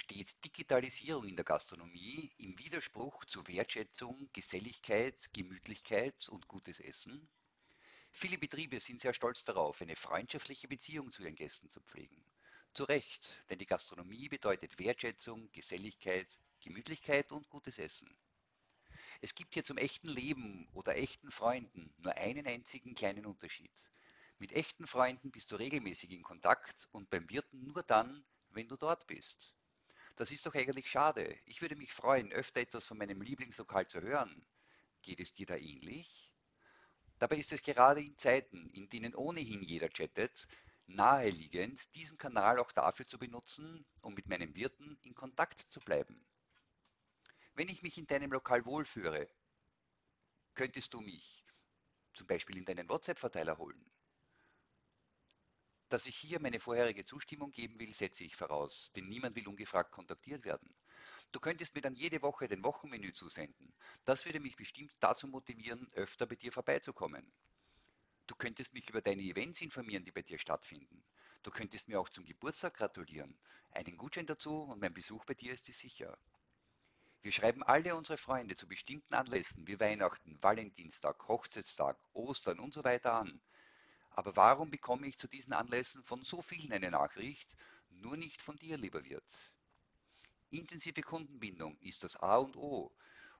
Steht Digitalisierung in der Gastronomie im Widerspruch zu Wertschätzung, Geselligkeit, Gemütlichkeit und gutes Essen? Viele Betriebe sind sehr stolz darauf, eine freundschaftliche Beziehung zu ihren Gästen zu pflegen. Zu Recht, denn die Gastronomie bedeutet Wertschätzung, Geselligkeit, Gemütlichkeit und gutes Essen. Es gibt hier zum echten Leben oder echten Freunden nur einen einzigen kleinen Unterschied. Mit echten Freunden bist du regelmäßig in Kontakt und beim Wirten nur dann, wenn du dort bist. Das ist doch eigentlich schade. Ich würde mich freuen, öfter etwas von meinem Lieblingslokal zu hören. Geht es dir da ähnlich? Dabei ist es gerade in Zeiten, in denen ohnehin jeder chattet, naheliegend, diesen Kanal auch dafür zu benutzen, um mit meinen Wirten in Kontakt zu bleiben. Wenn ich mich in deinem Lokal wohlführe, könntest du mich zum Beispiel in deinen WhatsApp-Verteiler holen. Dass ich hier meine vorherige Zustimmung geben will, setze ich voraus, denn niemand will ungefragt kontaktiert werden. Du könntest mir dann jede Woche den Wochenmenü zusenden. Das würde mich bestimmt dazu motivieren, öfter bei dir vorbeizukommen. Du könntest mich über deine Events informieren, die bei dir stattfinden. Du könntest mir auch zum Geburtstag gratulieren. Einen Gutschein dazu und mein Besuch bei dir ist dir sicher. Wir schreiben alle unsere Freunde zu bestimmten Anlässen wie Weihnachten, Valentinstag, Hochzeitstag, Ostern und so weiter an. Aber warum bekomme ich zu diesen Anlässen von so vielen eine Nachricht, nur nicht von dir, lieber Wirt? Intensive Kundenbindung ist das A und O.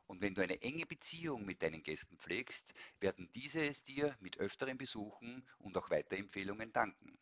Und wenn du eine enge Beziehung mit deinen Gästen pflegst, werden diese es dir mit öfteren Besuchen und auch Weiterempfehlungen danken.